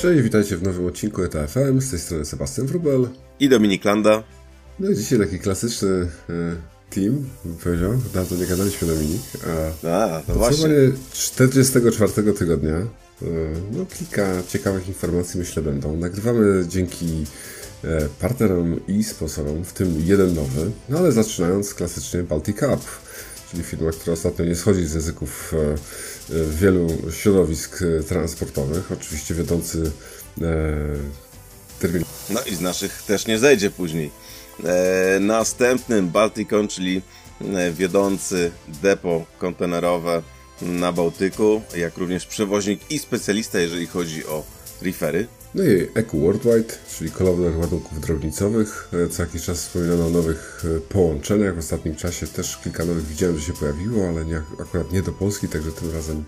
Cześć, witajcie w nowym odcinku ETFM. Z tej strony Sebastian Wrubel. I Dominik Landa. No i dzisiaj taki klasyczny e, team, bym powiedział. Dawno nie gadaliśmy, Dominik. A, A to właśnie. 44 tygodnia. E, no, kilka ciekawych informacji myślę będą. Nagrywamy dzięki e, partnerom i sponsorom, w tym jeden nowy. No ale zaczynając klasycznie Baltic Cup, czyli firma, która ostatnio nie schodzi z języków wielu środowisk transportowych. Oczywiście wiodący termin. No i z naszych też nie zejdzie później. E, następnym Balticon, czyli e, wiodący depo kontenerowe na Bałtyku, jak również przewoźnik i specjalista, jeżeli chodzi o refery. No i Eco Worldwide, czyli kolowner ładunków drobnicowych. E, co jakiś czas wspominano o nowych połączeniach. W ostatnim czasie też kilka nowych widziałem, że się pojawiło, ale nie, akurat nie do Polski, także tym razem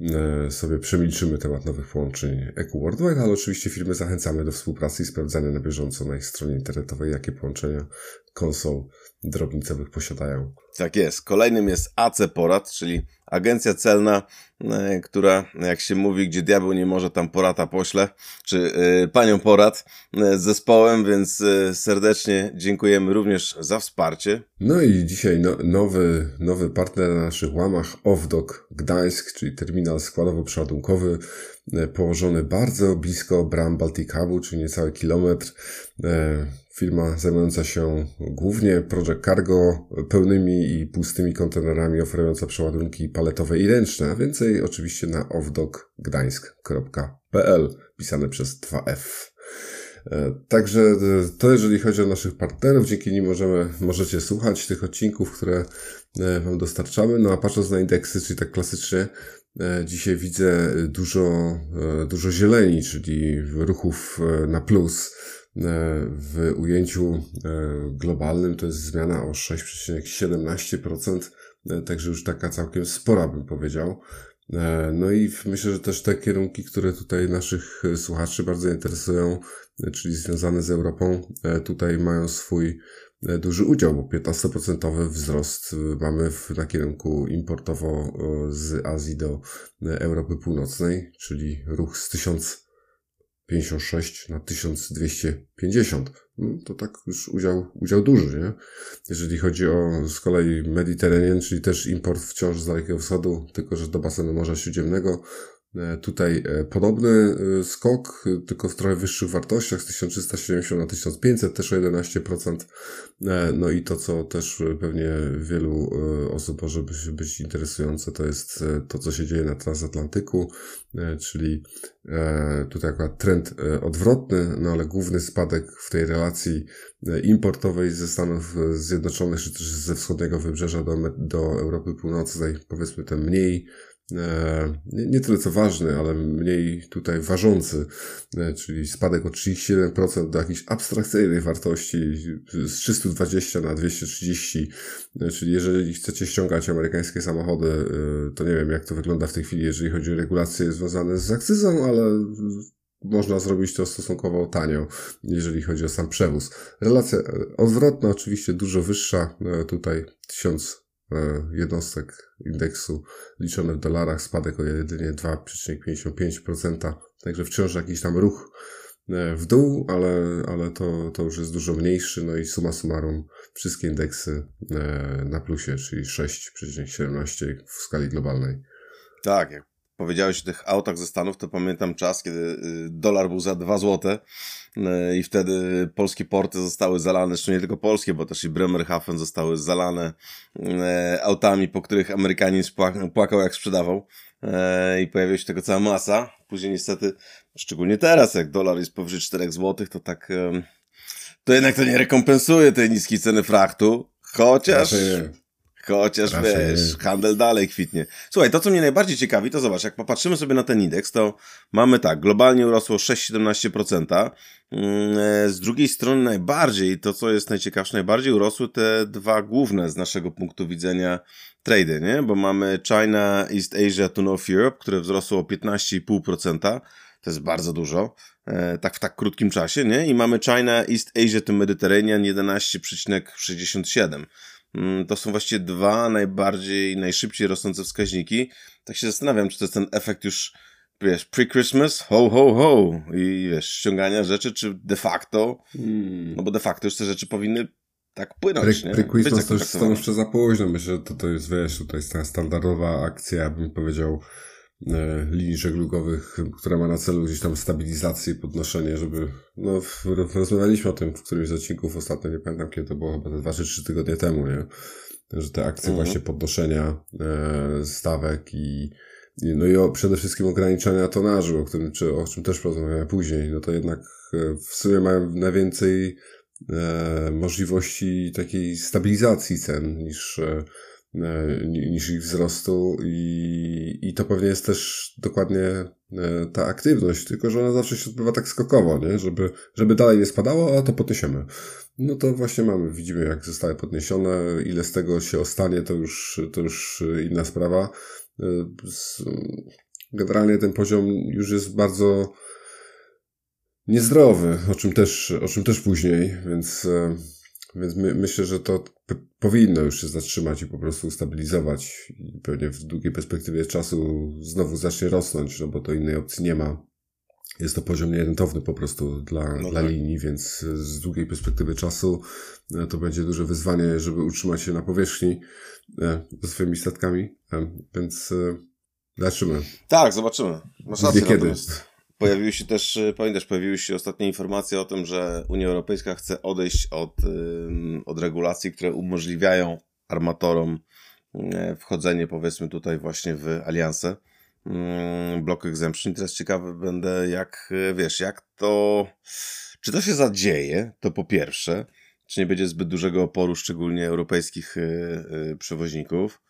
E, sobie przemilczymy temat nowych połączeń EQ Worldwide, ale oczywiście firmy zachęcamy do współpracy i sprawdzania na bieżąco na ich stronie internetowej, jakie połączenia konsol drobnicowych posiadają. Tak jest. Kolejnym jest AC Porad, czyli agencja celna, e, która, jak się mówi, gdzie diabeł nie może, tam porata pośle, czy y, panią porad y, z zespołem, więc serdecznie dziękujemy również za wsparcie. No i dzisiaj no, nowy, nowy partner na naszych łamach, Offdock Gdańsk, czyli terminal składowo-przeładunkowy, położony bardzo blisko bram Baltic Hubu, czyli niecały kilometr firma zajmująca się głównie Project Cargo, pełnymi i pustymi kontenerami, oferująca przeładunki paletowe i ręczne, a więcej oczywiście na offdogdańsk.pl, pisane przez 2F. E, także e, to jeżeli chodzi o naszych partnerów, dzięki nim możemy, możecie słuchać tych odcinków, które e, Wam dostarczamy. No a patrząc na indeksy, czyli tak klasycznie, dzisiaj widzę dużo, dużo zieleni, czyli ruchów na plus E, w ujęciu e, globalnym to jest zmiana o 6,17%, e, także już taka całkiem spora bym powiedział. No i myślę, że też te kierunki, które tutaj naszych słuchaczy bardzo interesują, czyli związane z Europą, tutaj mają swój duży udział, bo 15% wzrost mamy na kierunku importowo z Azji do Europy Północnej, czyli ruch z 1000 56 na 1250. No, to tak już udział, udział duży, nie? Jeżeli chodzi o z kolei Mediterranean, czyli też import wciąż z Dalekiego Wschodu, tylko że do basenu Morza Śródziemnego, E, tutaj e, podobny e, skok, tylko w trochę wyższych wartościach, z 1370 na 1500, też o 11%. No i to, co też pewnie wielu osób może być, interesujące, to jest to, co się dzieje na transatlantyku, czyli tutaj akurat trend odwrotny, no ale główny spadek w tej relacji importowej ze Stanów Zjednoczonych, czy też ze wschodniego wybrzeża do, do Europy Północnej, powiedzmy ten mniej E, nie, nie tyle co ważny, ale mniej tutaj ważący, e, czyli spadek o 37% do jakiejś abstrakcyjnej wartości z 320 na 230, e, czyli jeżeli chcecie ściągać amerykańskie samochody, to nie wiem jak to wygląda w tej chwili, jeżeli chodzi o regulacje związane z akcyzą, ale można zrobić to stosunkowo tanio, jeżeli chodzi o sam przewóz. Relacja odwrotna, oczywiście dużo wyższa, tutaj 1000 E, jednostek indeksu liczone w dolarach, spadek o jedynie 2,55%, także wciąż jakiś tam ruch e, w dół, ale, ale to, to już jest dużo mniejszy, no i suma summarum wszystkie indeksy e, na plusie, czyli 6,17 w skali globalnej. Tak, jak powiedziałeś o tych autach ze Stanów, to pamiętam czas, kiedy y, dolar był za 2 złote y, i wtedy polskie porty zostały zalane, zresztą nie tylko polskie, bo też i Bremerhaven zostały zalane y, autami, po których Amerykanin płakał jak sprzedawał i pojawiła się tego cała masa. Później niestety, szczególnie teraz, jak dolar jest powyżej 4 zł, to tak to jednak to nie rekompensuje tej niskiej ceny frachtu, chociaż... Chociaż Raczej wiesz, handel dalej kwitnie. Słuchaj, to co mnie najbardziej ciekawi, to zobacz, jak popatrzymy sobie na ten indeks, to mamy tak, globalnie urosło 6,17%. Mm, e, z drugiej strony najbardziej, to co jest najciekawsze, najbardziej urosły te dwa główne z naszego punktu widzenia trady, nie? Bo mamy China, East Asia to North Europe, które wzrosło o 15,5%. To jest bardzo dużo, e, tak w tak krótkim czasie, nie? I mamy China, East Asia to Mediterranean 11,67%. Mm, to są właściwie dwa najbardziej, najszybciej rosnące wskaźniki. Tak się zastanawiam, czy to jest ten efekt już wiesz, pre-Christmas, ho, ho, ho i wiesz, ściągania rzeczy, czy de facto, hmm. no bo de facto już te rzeczy powinny tak płynąć, pre, nie? Pre-Christmas to już stanowczo za późno, myślę, że to, to jest, wiesz, to jest ta standardowa akcja, ja bym powiedział, linii żeglugowych, która ma na celu gdzieś tam stabilizację i podnoszenie, żeby, no, rozmawialiśmy o tym w którymś z odcinków ostatnio, nie pamiętam kiedy to było, chyba dwa czy trzy tygodnie temu, nie? Że te akcje mhm. właśnie podnoszenia e, stawek i no i o, przede wszystkim ograniczenia tonażu, o którym, czy, o czym też porozmawiamy później, no to jednak e, w sumie mają najwięcej e, możliwości takiej stabilizacji cen niż, e, e niż ich wzrostu i, i to pewnie jest też dokładnie e, ta aktywność, tylko że ona zawsze się odbywa tak skokowo, nie? Żeby, żeby dalej nie spadało, a to podniesiemy. No to właśnie mamy, widzimy jak zostały podniesione, ile z tego się ostanie, to już, to już inna sprawa. Generalnie ten poziom już jest bardzo niezdrowy, o czym też, o czym też później, więc, e, więc my, myślę, że to powinno już się zatrzymać i po prostu ustabilizować i pewnie w długiej perspektywie czasu znowu zacznie rosnąć, no bo to innej opcji nie ma. Jest to poziom nierentowny po prostu dla, no dla tak. linii, więc z długiej perspektywy czasu e, to będzie duże wyzwanie, żeby utrzymać się na powierzchni e, ze swoimi statkami, więc zobaczymy. Tak, zobaczymy. Masz rację, kiedy. Pojawiły się też, y, pamiętasz, pojawiły się ostatnie informacje o tym, że Unia Europejska chce odejść od, od regulacji, które umożliwiają armatorom y, wchodzenie, powiedzmy, tutaj właśnie w alianse block exemption. Teraz ciekawy będę, jak y, wiesz, jak to, czy to się zadzieje, to po pierwsze, czy nie będzie zbyt dużego oporu, szczególnie europejskich przewoźników.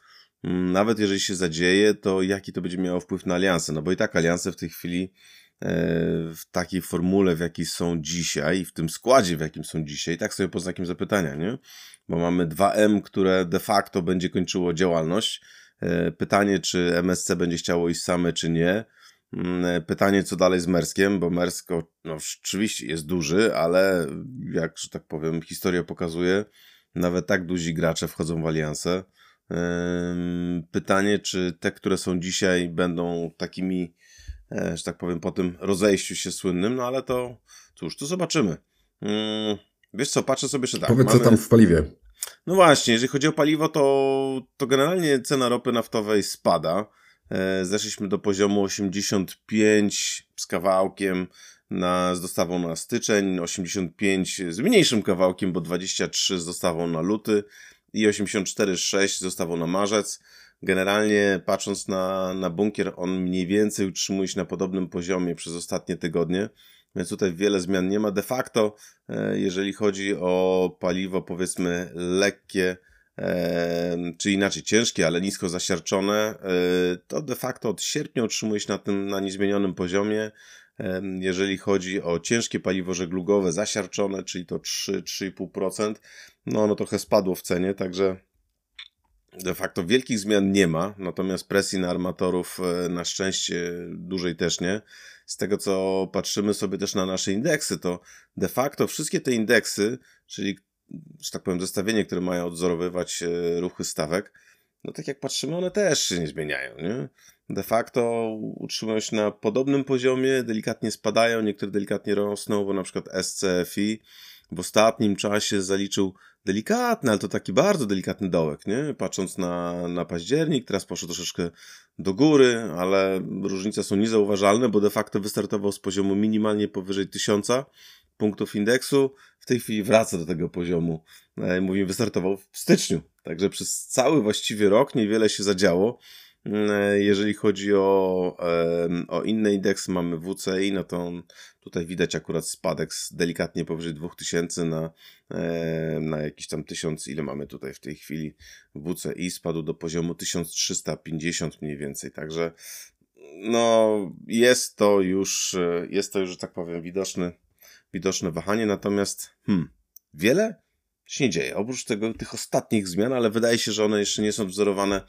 Mm, nawet jeżeli się zadzieje, to jaki to będzie miało wpływ na alianse? No bo i tak alianse w tej chwili E, w takiej formule, w jakiej są dzisiaj, w tym składzie, w jakim są dzisiaj, tak sobie pod znakiem zapytania, nie? Bo mamy 2M, które de facto będzie kończyło działalność. E, pytanie, czy MSC będzie chciało iść same, czy nie. Mm, e, pytanie, co dalej z Merskiem, bo Mersko, no rzeczywiście jest duży, ale jak, że tak powiem, historia pokazuje, nawet tak duzi gracze wchodzą w alianse. Pytanie, czy te, które są dzisiaj, będą takimi E, że tak powiem, po tym rozejściu się słynnym, no ale to cóż, to zobaczymy. Hmm, wiesz co, patrzę sobie, że tak. Powiedz, mamy... co tam w paliwie. No właśnie, jeżeli chodzi o paliwo, to, to generalnie cena ropy naftowej spada. E, zeszliśmy do poziomu 85 z kawałkiem na, z dostawą na styczeń, 85 z mniejszym kawałkiem, bo 23 z dostawą na luty i 84,6 z dostawą na marzec. Generalnie patrząc na, na bunkier, on mniej więcej utrzymuje się na podobnym poziomie przez ostatnie tygodnie, więc tutaj wiele zmian nie ma. De facto, e, jeżeli chodzi o paliwo, powiedzmy lekkie, e, czy inaczej ciężkie, ale nisko zasiarczone, e, to de facto od sierpnia utrzymuje się na tym na niezmienionym poziomie. Jeżeli chodzi o ciężkie paliwo żeglugowe zasiarczone, czyli to 3-3,5%, no ono trochę spadło w cenie, także de facto wielkich zmian nie ma, natomiast presji na armatorów e, na szczęście dużej też nie. Z tego co patrzymy sobie też na nasze indeksy, to de facto wszystkie te indeksy, czyli, że tak powiem, zestawienie, które mają odzorowywać e, ruchy stawek, no tak jak patrzymy, one też się nie zmieniają, nie? De facto utrzymują się na podobnym poziomie, delikatnie spadają, niektóre delikatnie rosną, bo na przykład SCFI w ostatnim czasie zaliczył delikatny, ale to taki bardzo delikatny dołek, nie? Patrząc na, na październik, teraz poszło troszeczkę do góry, ale różnice są niezauważalne, bo de facto wystartował z poziomu minimalnie powyżej 1000 punktów indeksu, w tej chwili wraca do tego poziomu. E, mówimy, wystartował w styczniu, także przez cały właściwie rok niewiele się zadziało. E, jeżeli chodzi o, o inne indeksy, mamy WCI, no to tutaj widać akurat spadek z delikatnie powyżej 2000 na, na jakiś tam 1000, ile mamy tutaj w tej chwili. WCI spadł do poziomu 1350 mniej więcej, także no jest to już, jest to już, że tak powiem, widoczne, widoczne wahanie, natomiast hmm, wiele się nie dzieje. Oprócz tego, tych ostatnich zmian, ale wydaje się, że one jeszcze nie są wzorowane.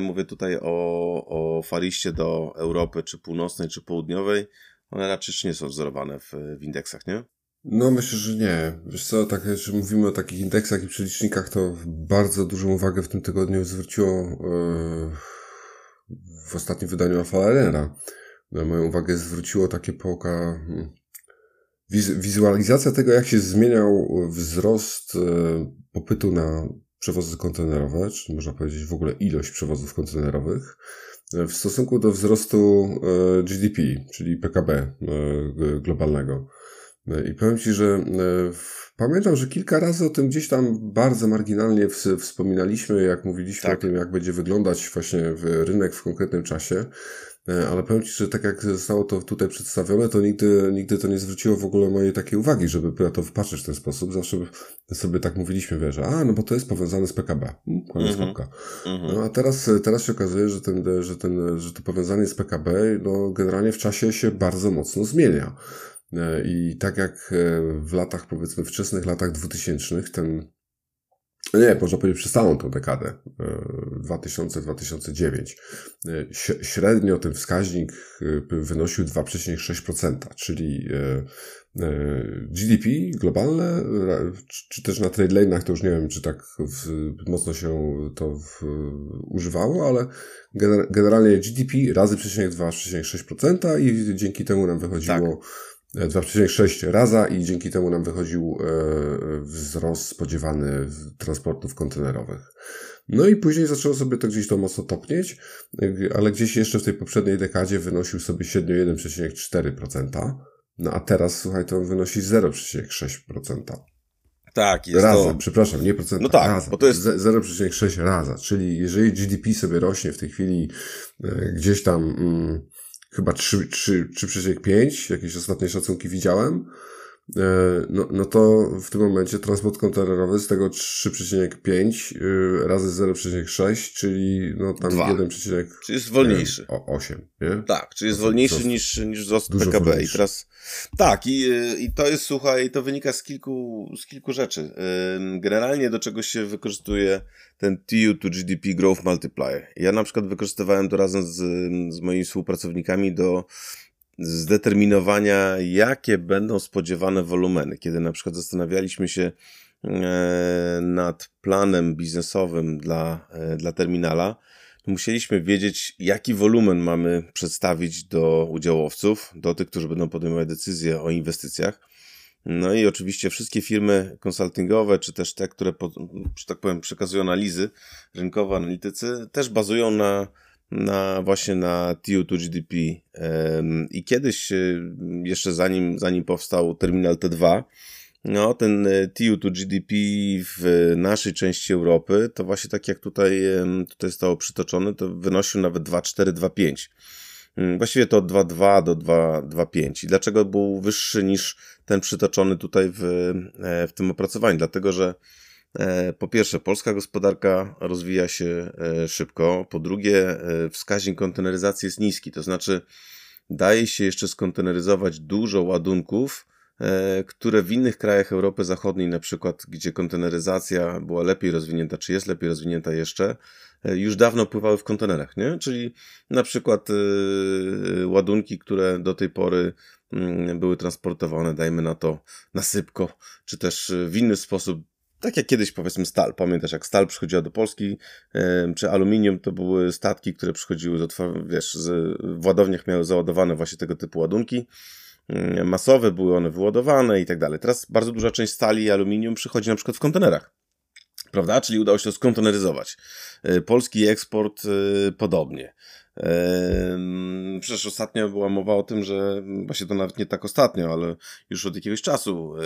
Mówię tutaj o, o fariście do Europy, czy północnej, czy południowej. One raczej nie są wzorowane w, w indeksach, nie? No myślę, że nie. Wiesz co, tak, że mówimy o takich indeksach i przelicznikach, to bardzo dużą uwagę w tym tygodniu zwróciło yy, w ostatnim wydaniu Alfa moją uwagę zwróciło takie poka hmm, wizualizacja tego, jak się zmieniał wzrost popytu na przewozy kontenerowe, czy można powiedzieć w ogóle ilość przewozów kontenerowych, w stosunku do wzrostu GDP, czyli PKB globalnego. I powiem Ci, że pamiętam, że kilka razy o tym gdzieś tam bardzo marginalnie wspominaliśmy, jak mówiliśmy tak. o tym, jak będzie wyglądać właśnie rynek w konkretnym czasie. E, ale powiem Ci, że tak jak zostało to tutaj przedstawione, to nigdy, nigdy to nie zwróciło w ogóle mojej takiej uwagi, żeby na to wpatrzeć w ten sposób. Zawsze sobie tak mówiliśmy, wiesz, a no bo to jest powiązane z PKB. Hmm, koniec mm -hmm. No a teraz, teraz się okazuje, że, ten, że, ten, że to powiązanie z PKB no, generalnie w czasie się bardzo mocno zmienia. E, I tak jak e, w latach, powiedzmy, wczesnych latach dwutysięcznych, ten nie, można powiedzieć przez całą tą dekadę 2000-2009. E, średnio ten wskaźnik wynosił 2,6%, czyli GDP globalne, czy też na trade lane'ach, to już nie wiem, czy tak mocno się to używało, ale generalnie GDP razy 2,6% i dzięki temu nam wychodziło tak 2,6 raza i dzięki temu nam wychodził e, wzrost spodziewany transportów kontenerowych. No i później zaczęło sobie to gdzieś to mocno topnieć, ale gdzieś jeszcze w tej poprzedniej dekadzie wynosił sobie średnio 1,4%. No a teraz, słuchaj, to on wynosi 0,6%. Tak, jest raza, to... przepraszam, nie procent, no tak, raza. Bo to jest 0,6 raza, czyli jeżeli GDP sobie rośnie w tej chwili e, gdzieś tam mm, chyba 3,5, jakieś ostatnie szacunki widziałem, no, no to w tym momencie transport kontenerowy z tego 3,5 e, razy 0,6, czyli no tam 1, czyli jest wolniejszy. O 8, nie? Tak, czyli jest wolniejszy niż, niż wzrost PKB. Wolniejszy. I teraz tak, i, i to jest słuchaj, to wynika z kilku, z kilku rzeczy. Generalnie do czego się wykorzystuje ten TU to GDP Growth Multiplier. Ja na przykład wykorzystywałem to razem z, z moimi współpracownikami do zdeterminowania, jakie będą spodziewane wolumeny. Kiedy na przykład zastanawialiśmy się e, nad planem biznesowym dla, e, dla terminala, musieliśmy wiedzieć, jaki wolumen mamy przedstawić do udziałowców, do tych, którzy będą podejmować decyzje o inwestycjach. No i oczywiście wszystkie firmy konsultingowe, czy też te, które, że tak powiem, przekazują analizy rynkowe, analitycy, też bazują na, na właśnie na TU to GDP. I kiedyś, y, jeszcze zanim, zanim powstał terminal T2, no, ten e, TU to GDP w naszej części Europy, to właśnie tak jak tutaj, tutaj zostało przytoczone, to wynosił nawet 2,4, 2,5. Mm, właściwie to od 2,2 do 2,5. I dlaczego był wyższy niż ten przytoczony tutaj w, e, w tym opracowaniu? Dlatego, że e, po pierwsze, polska gospodarka rozwija się szybko. Po drugie, wskaźnik konteneryzacji jest niski. To znaczy, daje się jeszcze skonteneryzować dużo ładunków, E, które w innych krajach Europy Zachodniej, na przykład, gdzie konteneryzacja była lepiej rozwinięta, czy jest lepiej rozwinięta jeszcze, e, już dawno pływały w kontenerach, nie? Czyli na przykład ładunki, które do tej pory yy, były transportowane, dajmy na to, na sypko, czy też w inny sposób, tak jak kiedyś powiedzmy stal. Pamiętasz, jak stal przychodziła do Polski, yy, czy aluminium, to były statki, które przychodziły z, wiesz, z, w ładowniach miały załadowane właśnie tego typu ładunki. Mm, masowe, były one wyładowane i tak dalej. Teraz bardzo duża część stali i aluminium przychodzi na przykład w kontenerach. Prawda? Czyli udało się to skonteneryzować. Y, polski eksport y, podobnie. Przecież ostatnio była mowa o tym, że właśnie to nawet nie tak ostatnio, ale już od jakiegoś czasu y,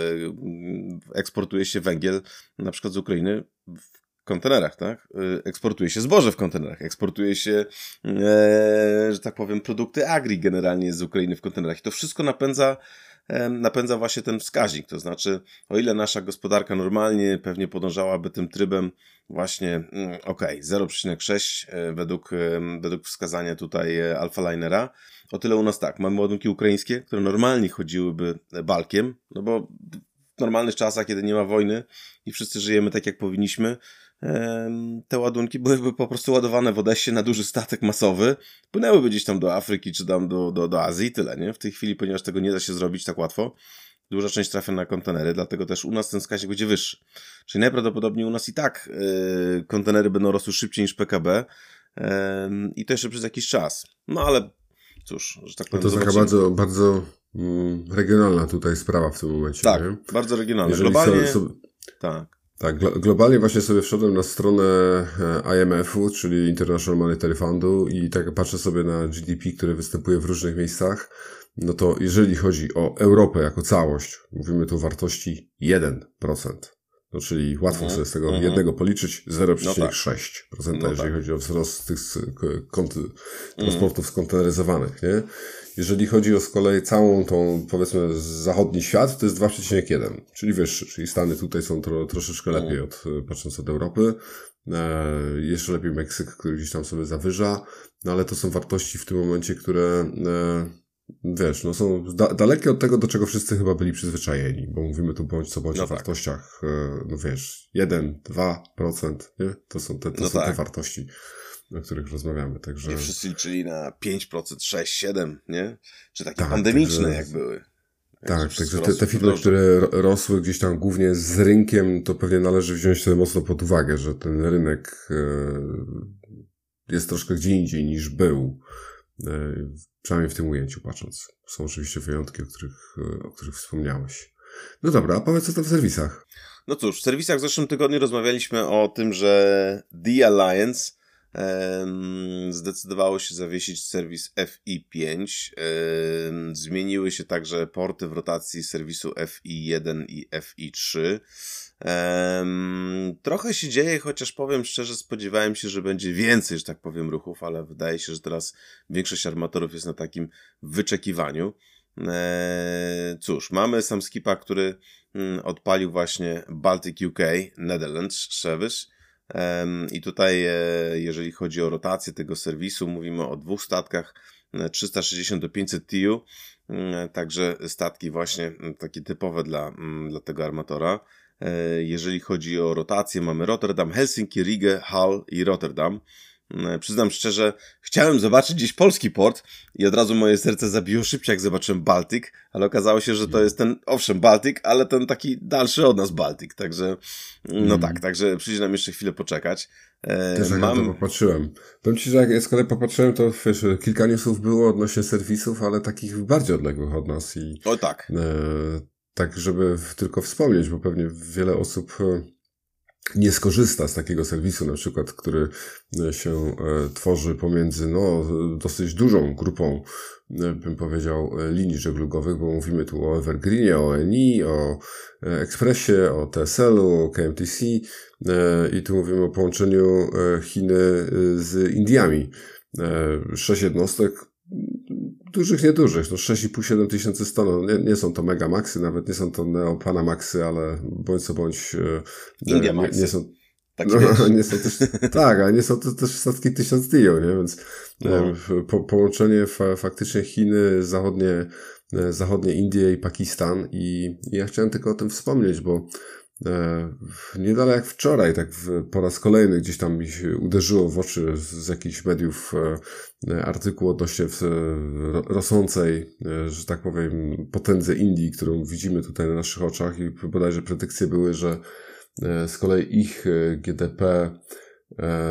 eksportuje się węgiel na przykład z Ukrainy w kontenerach, tak? Y, eksportuje się zboże w kontenerach, eksportuje się, e, że tak powiem, produkty agri generalnie z Ukrainy w kontenerach. I to wszystko napędza, e, napędza właśnie ten wskaźnik. To znaczy, o ile nasza gospodarka normalnie pewnie podążałaby tym trybem właśnie, mm, ok, 0,6 e, według, e, według wskazania tutaj e, Alfa Linera, o tyle u nas tak, mamy ładunki ukraińskie, które normalnie chodziłyby balkiem, no bo w normalnych czasach, kiedy nie ma wojny i wszyscy żyjemy tak, jak powinniśmy, te ładunki byłyby po prostu ładowane w Odessie na duży statek masowy, płynęłyby gdzieś tam do Afryki czy tam do, do, do Azji tyle, nie? W tej chwili, ponieważ tego nie da się zrobić tak łatwo, duża część trafia na kontenery, dlatego też u nas ten wskaźnik będzie wyższy. Czyli najprawdopodobniej u nas i tak yy, kontenery będą rosły szybciej niż PKB yy, i to jeszcze przez jakiś czas. No ale cóż, że tak powiem. To jest taka bardzo, bardzo mm, regionalna tutaj sprawa w tym momencie. Tak, nie? bardzo regionalna. Jeżeli Globalnie... Sobie, tak. Tak, globalnie właśnie sobie wszedłem na stronę e, IMF-u, czyli International Monetary Fundu i tak patrzę sobie na GDP, który występuje w różnych miejscach, no to jeżeli chodzi o Europę jako całość, mówimy tu o wartości 1%. No, czyli łatwo mm, sobie z tego mm. jednego policzyć 0,6%, no tak. no jeżeli tak. chodzi o wzrost tych kont transportów mm. skonteneryzowanych, nie? Jeżeli chodzi o z kolei całą tą, powiedzmy, zachodni świat, to jest 2,1, czyli wyższy, czyli Stany tutaj są tro, troszeczkę mm. lepiej od, patrząc od Europy. E, jeszcze lepiej Meksyk, który gdzieś tam sobie zawyża, no ale to są wartości w tym momencie, które e, wiesz, no są da dalekie od tego, do czego wszyscy chyba byli przyzwyczajeni, bo mówimy tu bądź co bądź no o tak. wartościach, e, no wiesz, 1, 2%, nie? To są te, to no są tak. te wartości, o których rozmawiamy, także... Nie wszyscy liczyli na 5%, 6, 7, nie? Czy takie tak, pandemiczne także... jak były. tak, także te, te firmy, które rosły gdzieś tam głównie z rynkiem, to pewnie należy wziąć sobie mocno pod uwagę, że ten rynek e, jest troszkę gdzie indziej niż był E, przynajmniej w tym ujęciu patrząc. Są oczywiście wyjątki, o których, e, o których wspomniałeś. No dobra, a powiedz co to w serwisach. No cóż, w serwisach w zeszłym tygodniu rozmawialiśmy o tym, że The Alliance zdecydowało się zawiesić serwis FI5. Um, zmieniły się także porty w rotacji serwisu FI1 i FI3. Um, trochę się dzieje, chociaż powiem szczerze, spodziewałem się, że będzie więcej, że tak powiem, ruchów, ale wydaje się, że teraz większość armatorów jest na takim wyczekiwaniu. Eee, cóż, mamy sam skipa, który mm, odpalił właśnie Baltic UK Netherlands Service. I tutaj, e, jeżeli chodzi o rotację tego serwisu, mówimy o dwóch statkach 360 do 500 TU, mm, także statki właśnie mm, takie typowe dla, dla tego armatora. E, jeżeli chodzi o rotację, mamy Rotterdam, Helsinki, Rigę, Hull i Rotterdam. E, przyznam szczerze, chciałem zobaczyć gdzieś polski port i od razu moje serce zabiło szybciej, jak zobaczyłem Baltyk, ale okazało się, że to jest ten, owszem, Baltyk, ale ten taki dalszy od nas Baltyk, także no mm. tak, także przyjdzie nam jeszcze chwilę poczekać. E, Też jak Mam... na to popatrzyłem. Powiem Ci, że jak z kolei popatrzyłem, to wiesz, kilka newsów było odnośnie serwisów, ale takich bardziej odległych od nas i... O tak. E, tak, żeby tylko wspomnieć, bo pewnie wiele osób e, nie skorzysta z takiego serwisu, na przykład, który e, się e, tworzy pomiędzy no, dosyć dużą grupą, bym powiedział, linii żeglugowych, bo mówimy tu o Evergreenie, o ENI, o Expressie, o TSL-u, o KMTC i tu mówimy o połączeniu Chiny z Indiami. Sześć jednostek, dużych, niedużych, no 6,5-7 tysięcy ston, nie, nie są to mega maxy, nawet nie są to neopanamaxy, ale bądź co bądź e, India nie, nie są tak no, nie są też, tak, ale nie są to też statki 1000 TIO, nie? Więc no. E, po, połączenie fa, faktycznie Chiny, zachodnie, e, zachodnie Indie i Pakistan i, i ja chciałem tylko o tym wspomnieć, bo E, niedaleko jak wczoraj, tak w, po raz kolejny gdzieś tam mi się uderzyło w oczy z, z jakichś mediów e, artykuł odnośnie w, rosnącej, e, że tak powiem, potędze Indii, którą widzimy tutaj na naszych oczach i bodajże predykcje były, że z kolei ich GDP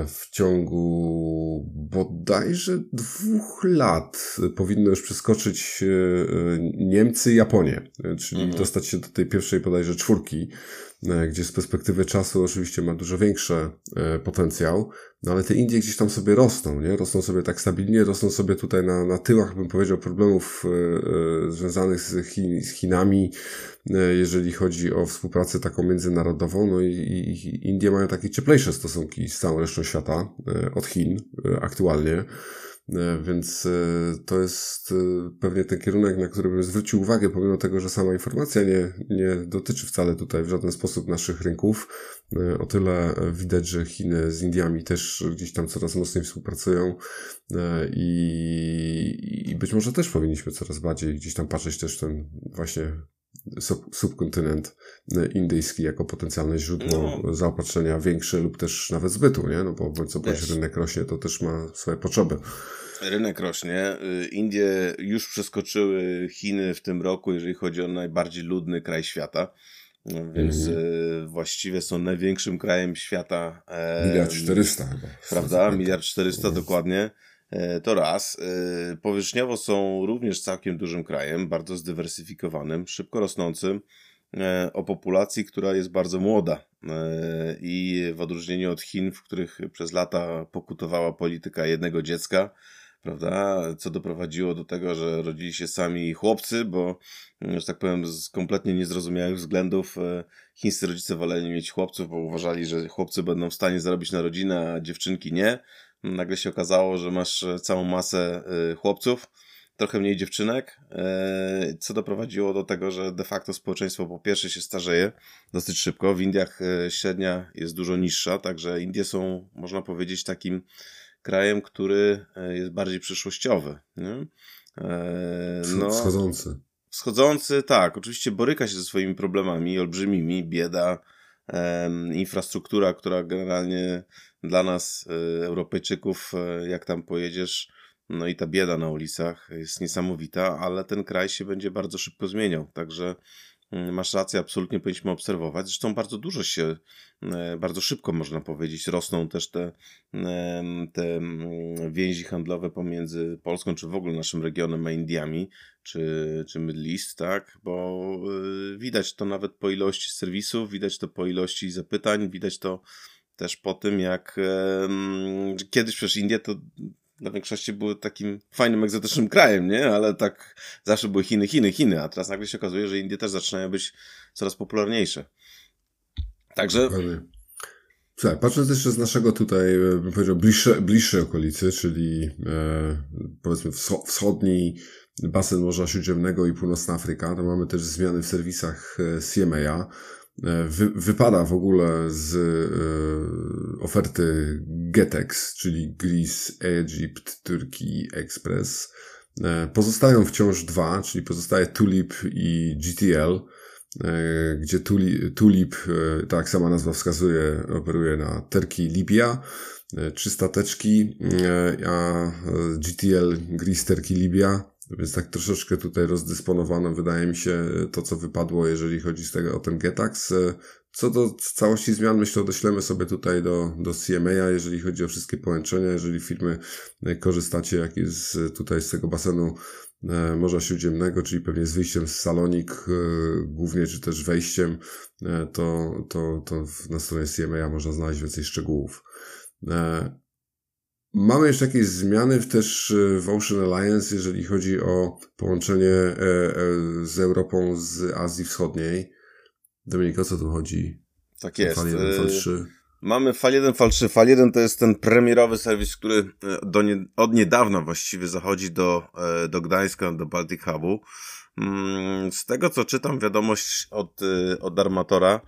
w ciągu bodajże dwóch lat powinno już przeskoczyć Niemcy i Japonię, czyli mhm. dostać się do tej pierwszej bodajże czwórki E, gdzie z perspektywy czasu oczywiście ma dużo większy e, potencjał, no ale te Indie gdzieś tam sobie rosną, nie? Rosną sobie tak stabilnie, rosną sobie tutaj na, na tyłach, bym powiedział, problemów e, związanych z, Chin, z Chinami, jeżeli chodzi o współpracę taką międzynarodową, no i, i Indie mają takie cieplejsze stosunki z całą resztą świata od Chin aktualnie. E, więc e, to jest e, pewnie ten kierunek, na który bym zwrócił uwagę, pomimo tego, że sama informacja nie, nie dotyczy wcale tutaj w żaden sposób naszych rynków. O tyle widać, że Chiny z Indiami też gdzieś tam coraz mocniej współpracują i, i być może też powinniśmy coraz bardziej gdzieś tam patrzeć też ten właśnie sub, subkontynent indyjski jako potencjalne źródło no. zaopatrzenia większe lub też nawet zbytu, nie? No bo co bądź rynek rośnie, to też ma swoje potrzeby. Rynek rośnie. Y, Indie już przeskoczyły Chiny w tym roku, jeżeli chodzi o najbardziej ludny kraj świata. Więc mm. właściwie są największym krajem świata. Miliard czterysta chyba. Prawda? Miliard czterysta dokładnie. E, to raz. E, powierzchniowo są również całkiem dużym krajem, bardzo zdywersyfikowanym, szybko rosnącym, e, o populacji, która jest bardzo młoda. I w odróżnieniu od Chin, w których przez lata pokutowała polityka jednego dziecka, prawda? Co doprowadziło do tego, że rodzili się sami chłopcy, bo, że tak powiem, z kompletnie niezrozumiałych względów chińscy rodzice woleli mieć chłopców, bo uważali, że chłopcy będą w stanie zarobić na rodzinę, a dziewczynki nie nagle się okazało, że masz e, całą masę e, chłopców, trochę mniej dziewczynek, e, co doprowadziło do tego, że de facto społeczeństwo po pierwsze się starzeje dosyć szybko. W Indiach średnia jest dużo niższa, także Indie są, można powiedzieć, takim krajem, który jest bardziej przyszłościowy. Nie? No, wschodzący. Wschodzący, tak. Oczywiście boryka się ze swoimi problemami olbrzymimi, bieda, infrastruktura, która generalnie dla nas, y, Europejczyków, y, jak tam pojedziesz, no i ta bieda na ulicach jest niesamowita, ale ten kraj się będzie bardzo szybko zmieniał. Także mm, masz rację, absolutnie powinniśmy obserwować. Zresztą bardzo dużo się, bardzo szybko można powiedzieć, rosną też te, te mm, więzi handlowe pomiędzy Polską, czy w ogóle naszym regionem, a Indiami, czy, czy Middle East, tak? Bo y, widać to nawet po ilości serwisów, widać to po ilości zapytań, widać to też po tym, jak kiedyś przecież Indie to dla większości były takim fajnym, egzotycznym krajem, nie? Ale tak zawsze były Chiny, Chiny, Chiny, a teraz nagle się okazuje, że Indie też zaczynają być coraz popularniejsze. Także... Słuchaj, patrząc jeszcze z naszego tutaj, e, bym powiedział, bliższe, bliższe okolicy, czyli e, powiedzmy wschodni basen Morza Śródziemnego i Północna Afryka, to mamy też zmiany w serwisach e, CMA. E, wy, wypada w ogóle z y, oferty Getex, czyli Greece, Egypt, Turkey Express. Y, pozostają wciąż dwa, czyli pozostaje Tulip i GTL, gdzie Tulip, tak sama nazwa wskazuje, operuje na Turkey Libia, trzy stateczki, a GTL Greece, Turkey Libia więc tak troszeczkę tutaj rozdysponowano, wydaje mi się, to, co wypadło, jeżeli chodzi z tego o ten Getax. Co do całości zmian, myślę, doślemy sobie tutaj do, do CMA, jeżeli chodzi o wszystkie połączenia, jeżeli firmy korzystacie jak jest tutaj z tego basenu e, Morza Śródziemnego, czyli pewnie z wyjściem z Salonik e, głównie, czy też wejściem, e, to, to, to na stronie CMA można znaleźć więcej szczegółów. Mamy jeszcze jakieś zmiany też e, w Ocean Alliance, jeżeli chodzi o połączenie e, e, z Europą z Azji Wschodniej. Dominika, o co tu chodzi? Tak jest. Fal 1, fal 3. Mamy Fal 1, Fal 3. Fal 1 to jest ten premierowy serwis, który do nie, od niedawna właściwie zachodzi do, do Gdańska, do Baltic Hubu. Mm, z tego co czytam, wiadomość od, od armatora,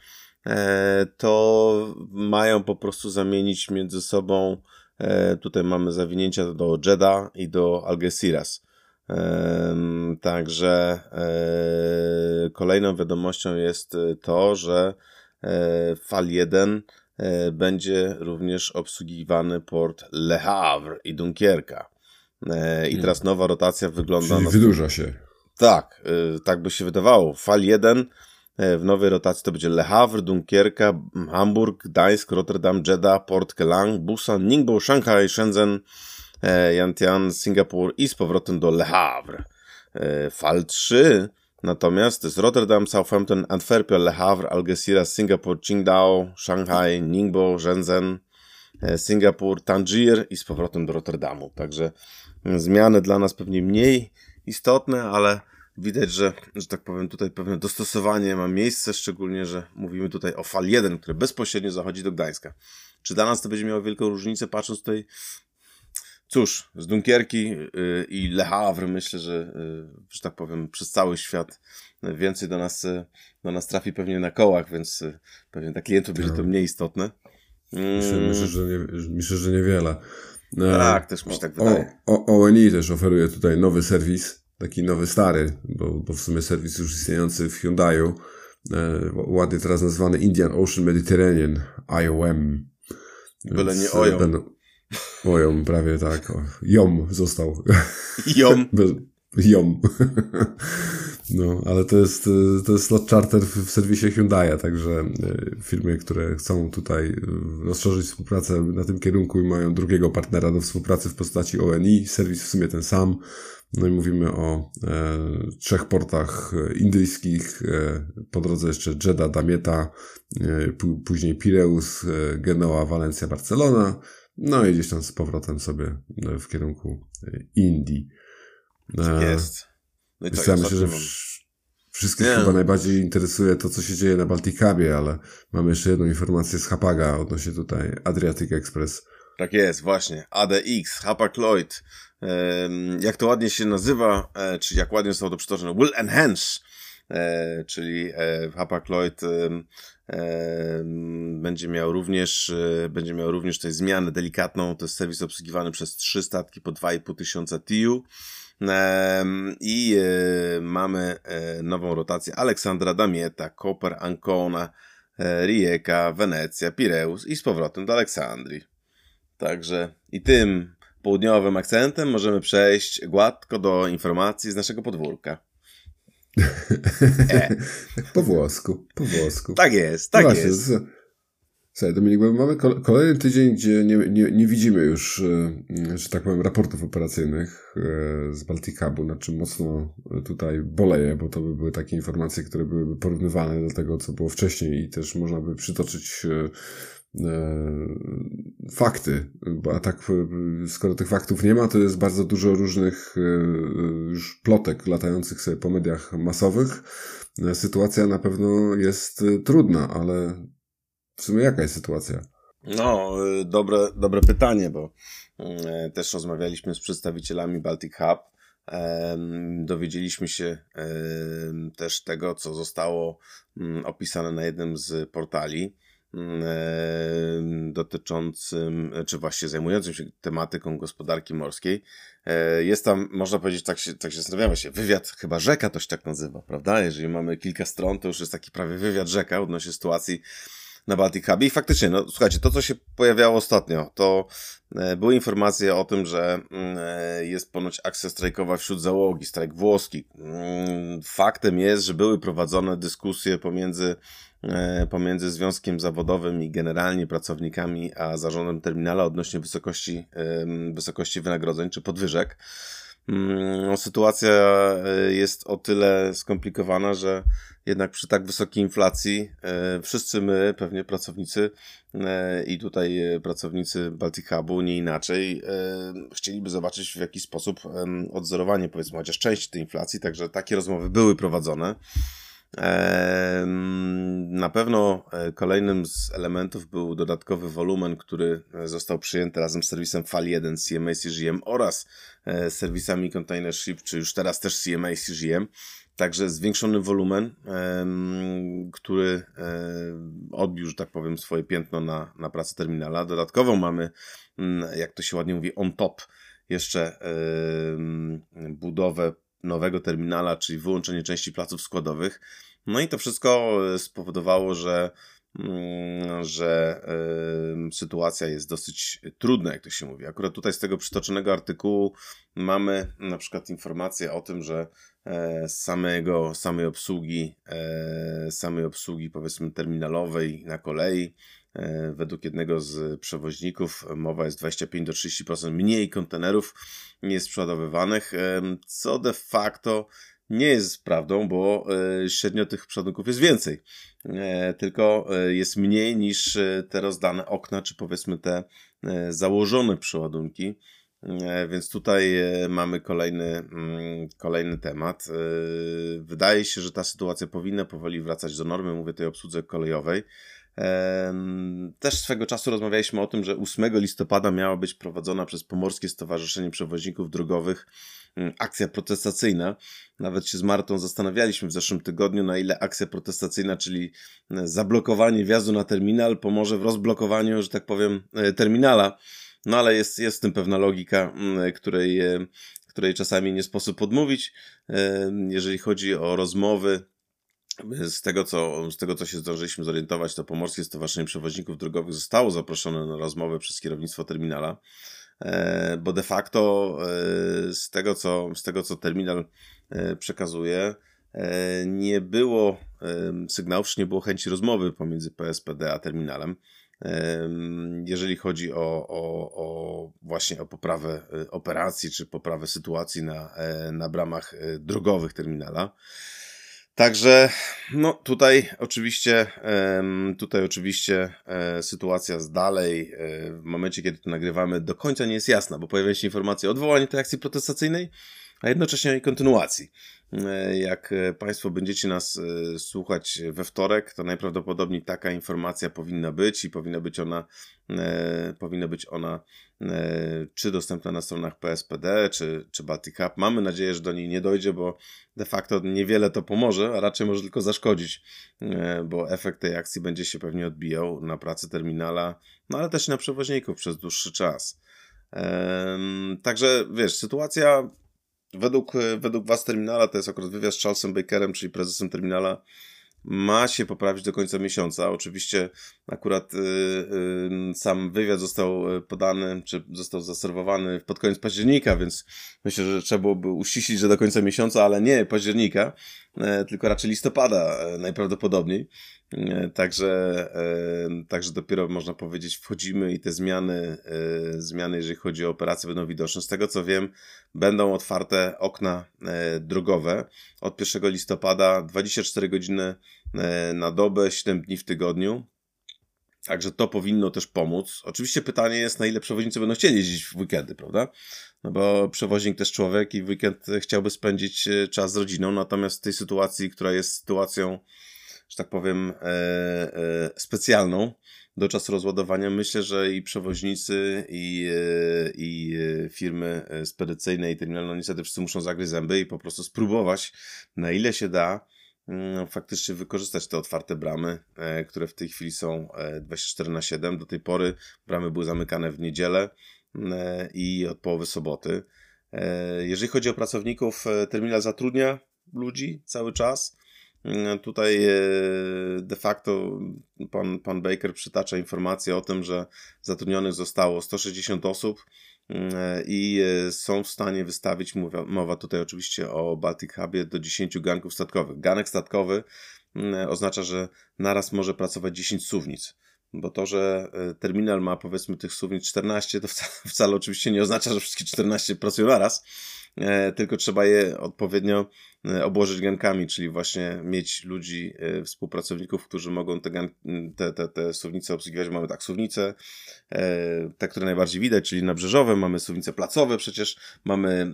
to mają po prostu zamienić między sobą tutaj mamy zawinięcia do Jeddah i do Algeciras. Także e, kolejną wiadomością jest to, że e, FAL 1 będzie również obsługiwany port Le Havre i Dunkierka. I hmm. teraz nowa rotacja wygląda... Czyli wydłuża się. Tak, tak by się wydawało. FAL 1 E, w nowej rotacji to będzie Le Havre, Dunkierka, Hamburg, Gdańsk, Rotterdam, Jeddah, Port Kelang, Busan, Ningbo, Shanghai, Shenzhen, e, Yantian, Singapur i z powrotem do Le Havre. E, Fal 3 natomiast to jest Rotterdam, Southampton, Antwerpia, Le Havre, Algeciras, Singapur, Qingdao, Shanghai, Ningbo, Shenzhen, Singapur, Tangier i z powrotem do Rotterdamu. Także zmiany dla nas pewnie mniej istotne, ale widać, że, że tak powiem, tutaj pewne dostosowanie ma miejsce, szczególnie, że mówimy tutaj o fal 1, który bezpośrednio zachodzi do Gdańska. Czy dla nas to będzie miało wielką różnicę, patrząc tutaj, cóż, z Dunkierki yy, i Le Havre, myślę, że, yy, że tak powiem, przez cały świat więcej do nas, yy, do nas trafi pewnie na kołach, więc y, pewnie dla klientów będzie to no. mniej istotne. Myślę, myślę, że nie, myślę, że niewiele. Tak, też mi się tak wydaje. O, o, ONI też oferuje tutaj nowy serwis taki nowy, stary, bo, bo w sumie serwis już istniejący w Hyundai'u, e, ładnie teraz nazwany Indian Ocean Mediterranean, IOM. Byle nie OJOM. Będą, OJOM, prawie tak. O, JOM został. JOM. JOM. No, ale to jest, to jest slot charter w serwisie Hyundai, także firmy, które chcą tutaj rozszerzyć współpracę na tym kierunku i mają drugiego partnera do współpracy w postaci ONI, serwis w sumie ten sam, no i mówimy o e, trzech portach indyjskich, e, po drodze jeszcze Jeddah, Damieta, e, później Pireus, e, Genoa, Walencja, Barcelona, no i gdzieś tam z powrotem sobie e, w kierunku e, Indii. Tak jest. No i tak, ja myślę, że wszystkich Nie. chyba najbardziej interesuje to, co się dzieje na Baltikabie, ale mamy jeszcze jedną informację z Hapaga odnośnie tutaj Adriatic Express. Tak jest, właśnie. ADX, Hapag Lloyd jak to ładnie się nazywa, e, czy jak ładnie zostało to przytoczone, will enhance, e, czyli e, Hapag-Lloyd będzie miał również będzie miał również tutaj zmianę delikatną, to jest serwis obsługiwany przez trzy statki po 2,5 tysiąca TIU i mamy nową rotację Aleksandra Damieta, Koper, Ancona, Rijeka, Wenecja, Pireus i z powrotem do Aleksandrii. Także i tym południowym akcentem możemy przejść gładko do informacji z naszego podwórka. E. po włosku, po włosku. Tak jest, tak Właśnie, jest. Słuchaj, Dominik, mamy kolejny tydzień, gdzie nie, nie, nie widzimy już, e, że tak powiem, raportów operacyjnych e, z Baltikabu, na czym mocno tutaj boleję, bo to by były takie informacje, które byłyby porównywane do tego, co było wcześniej i też można by przytoczyć E, fakty, bo a tak e, skoro tych faktów nie ma, to jest bardzo dużo różnych e, już plotek latających sobie po mediach masowych. Sytuacja na pewno jest trudna, ale w sumie jaka jest sytuacja? No, dobre, dobre pytanie, bo też rozmawialiśmy z przedstawicielami Baltic Hub. Dowiedzieliśmy się też tego, co zostało mm, opisane na jednym z portali dotyczącym, czy właśnie zajmującym się tematyką gospodarki morskiej. E, jest tam, można powiedzieć, tak się, tak się zastanawiamy się, wywiad, chyba rzeka to się tak nazywa, prawda? Jeżeli mamy kilka stron, to już jest taki prawie wywiad rzeka odnośnie sytuacji na Baltic Hubie. I faktycznie, no słuchajcie, to co się pojawiało ostatnio, to e, były informacje o tym, że mm, e, jest ponoć akcja strajkowa wśród załogi, strajk włoski. Mm, faktem jest, że były prowadzone dyskusje pomiędzy E, pomiędzy związkiem zawodowym i generalnie pracownikami, a zarządem terminala odnośnie wysokości, wysokości wynagrodzeń czy podwyżek. Mm, sytuacja e, jest o tyle skomplikowana, że jednak przy tak wysokiej inflacji e, wszyscy my, pewnie pracownicy i tutaj pracownicy Baltic Hubu, nie inaczej, chcieliby zobaczyć w jaki sposób odzorowanie powiedzmy chociaż części tej inflacji, także takie rozmowy były prowadzone. Na pewno e, kolejnym z elementów był dodatkowy wolumen, który e, został przyjęty razem z serwisem FAL1 CMA CGM oraz e, serwisami Container Ship, czy już teraz też CMA CGM. Także zwiększony wolumen, który odbił, że tak powiem, swoje piętno na, na pracę terminala. Dodatkowo mamy, mm, jak to się ładnie mówi, on top jeszcze budowę nowego terminala, czyli wyłączenie części placów składowych. No i to wszystko e, spowodowało, że mm, że sytuacja jest dosyć trudna, jak to się mówi. Akurat tutaj z tego przytoczonego artykułu mamy na przykład informację o tym, że e, samego, samej obsługi, e, samej obsługi powiedzmy terminalowej na kolei według jednego z przewoźników mowa jest 25 do 30% mniej kontenerów nie jest przeładowywanych, e, co de facto nie jest prawdą, bo e, średnio tych przodunków jest więcej. Tylko jest mniej niż te rozdane okna, czy powiedzmy te założone przeładunki. Więc tutaj mamy kolejny, mm, kolejny temat. Wydaje się, że ta sytuacja powinna powoli wracać do normy. Mówię tej obsłudze kolejowej. Też swego czasu rozmawialiśmy o tym, że 8 listopada miała być prowadzona przez Pomorskie Stowarzyszenie Przewoźników Drogowych mm, akcja protestacyjna. Nawet się z Martą zastanawialiśmy w zeszłym tygodniu, na ile akcja protestacyjna, czyli e, zablokowanie wjazdu na terminal, pomoże w rozblokowaniu, że tak powiem, e, terminala. No ale jest, jest w tym pewna logika, mm, której, e, której czasami nie sposób odmówić. Jeżeli chodzi o rozmowy z tego, co, z tego, co się zdążyliśmy zorientować, to Pomorskie Stowarzyszenie Przewoźników Drogowych zostało zaproszone na rozmowę przez kierownictwo terminala, e, bo de facto e, z tego, co, z tego, co terminal e, przekazuje, nie było sygnałów, czy nie było chęci rozmowy pomiędzy PSPD a terminalem jeżeli chodzi o, o, o, właśnie o poprawę operacji czy poprawę sytuacji na, na bramach drogowych terminala. Także no tutaj oczywiście tutaj oczywiście e, sytuacja z dalej e, w momencie kiedy to nagrywamy do końca nie jest jasna, bo pojawiają się informacje o odwołaniu tej akcji protestacyjnej, a jednocześnie kontynuacji. E, jak Państwo będziecie nas słuchać we wtorek, to najprawdopodobniej taka informacja powinna być i powinna być ona, powinna być ona czy dostępna na stronach PSPD, czy, czy Baltic Hub. Mamy nadzieję, że do niej nie dojdzie, bo de facto niewiele to pomoże, a raczej może tylko zaszkodzić, e, bo efekt tej akcji będzie się pewnie odbijał na pracy terminala, no ale też na przewoźników przez dłuższy czas. Także wiesz, sytuacja według, według Was terminala, to jest akurat wywiad z Charlesem Bakerem, czyli prezesem terminala, ma się poprawić do końca miesiąca. Oczywiście akurat y, y, sam wywiad został podany, czy został zaserwowany pod koniec października, więc myślę, że trzeba byłoby uściślić, że do końca miesiąca, ale nie października, e, tylko raczej listopada e, najprawdopodobniej. E, także, także dopiero można powiedzieć, wchodzimy i te zmiany, zmiany, jeżeli chodzi o operacje, będą widoczne. Z tego co wiem, będą otwarte okna drogowe od 1 listopada, 24 godziny na dobę, 7 dni w tygodniu. Także to powinno też pomóc. Oczywiście pytanie jest, na ile przewoźnicy będą chcieli jeździć w weekendy, prawda? No bo przewoźnik też człowiek i w weekend chciałby spędzić czas z rodziną, natomiast w tej sytuacji, która jest sytuacją że tak powiem, e, e, specjalną do czasu rozładowania. Myślę, że i przewoźnicy, i, e, i firmy spedycyjne, i terminalne niestety wszyscy muszą zagryźć zęby i po prostu spróbować, na ile się da, mm, faktycznie wykorzystać te otwarte bramy, które w tej chwili są 24 na 7. Do tej pory bramy były zamykane w niedzielę i od połowy soboty. Jeżeli chodzi o pracowników, terminal zatrudnia ludzi cały czas. Tutaj e, de facto pan, pan Baker przytacza informację o tym, że zatrudnionych zostało 160 osób e, i e, są w stanie wystawić, mowa, mowa tutaj oczywiście o Baltic Hubie, do 10 ganków statkowych. Ganek statkowy oznacza, że naraz może pracować 10 suwnic bo to, że terminal ma powiedzmy tych suwnic 14, to wcale, wcale oczywiście nie oznacza, że wszystkie 14 pracują naraz, E, tylko trzeba je odpowiednio e, obłożyć gankami, czyli właśnie mieć ludzi, e, współpracowników, którzy mogą te, te, te, te suwnice obsługiwać. Mamy tak suwnice, te, które najbardziej widać, czyli nabrzeżowe, mamy suwnice placowe, przecież mamy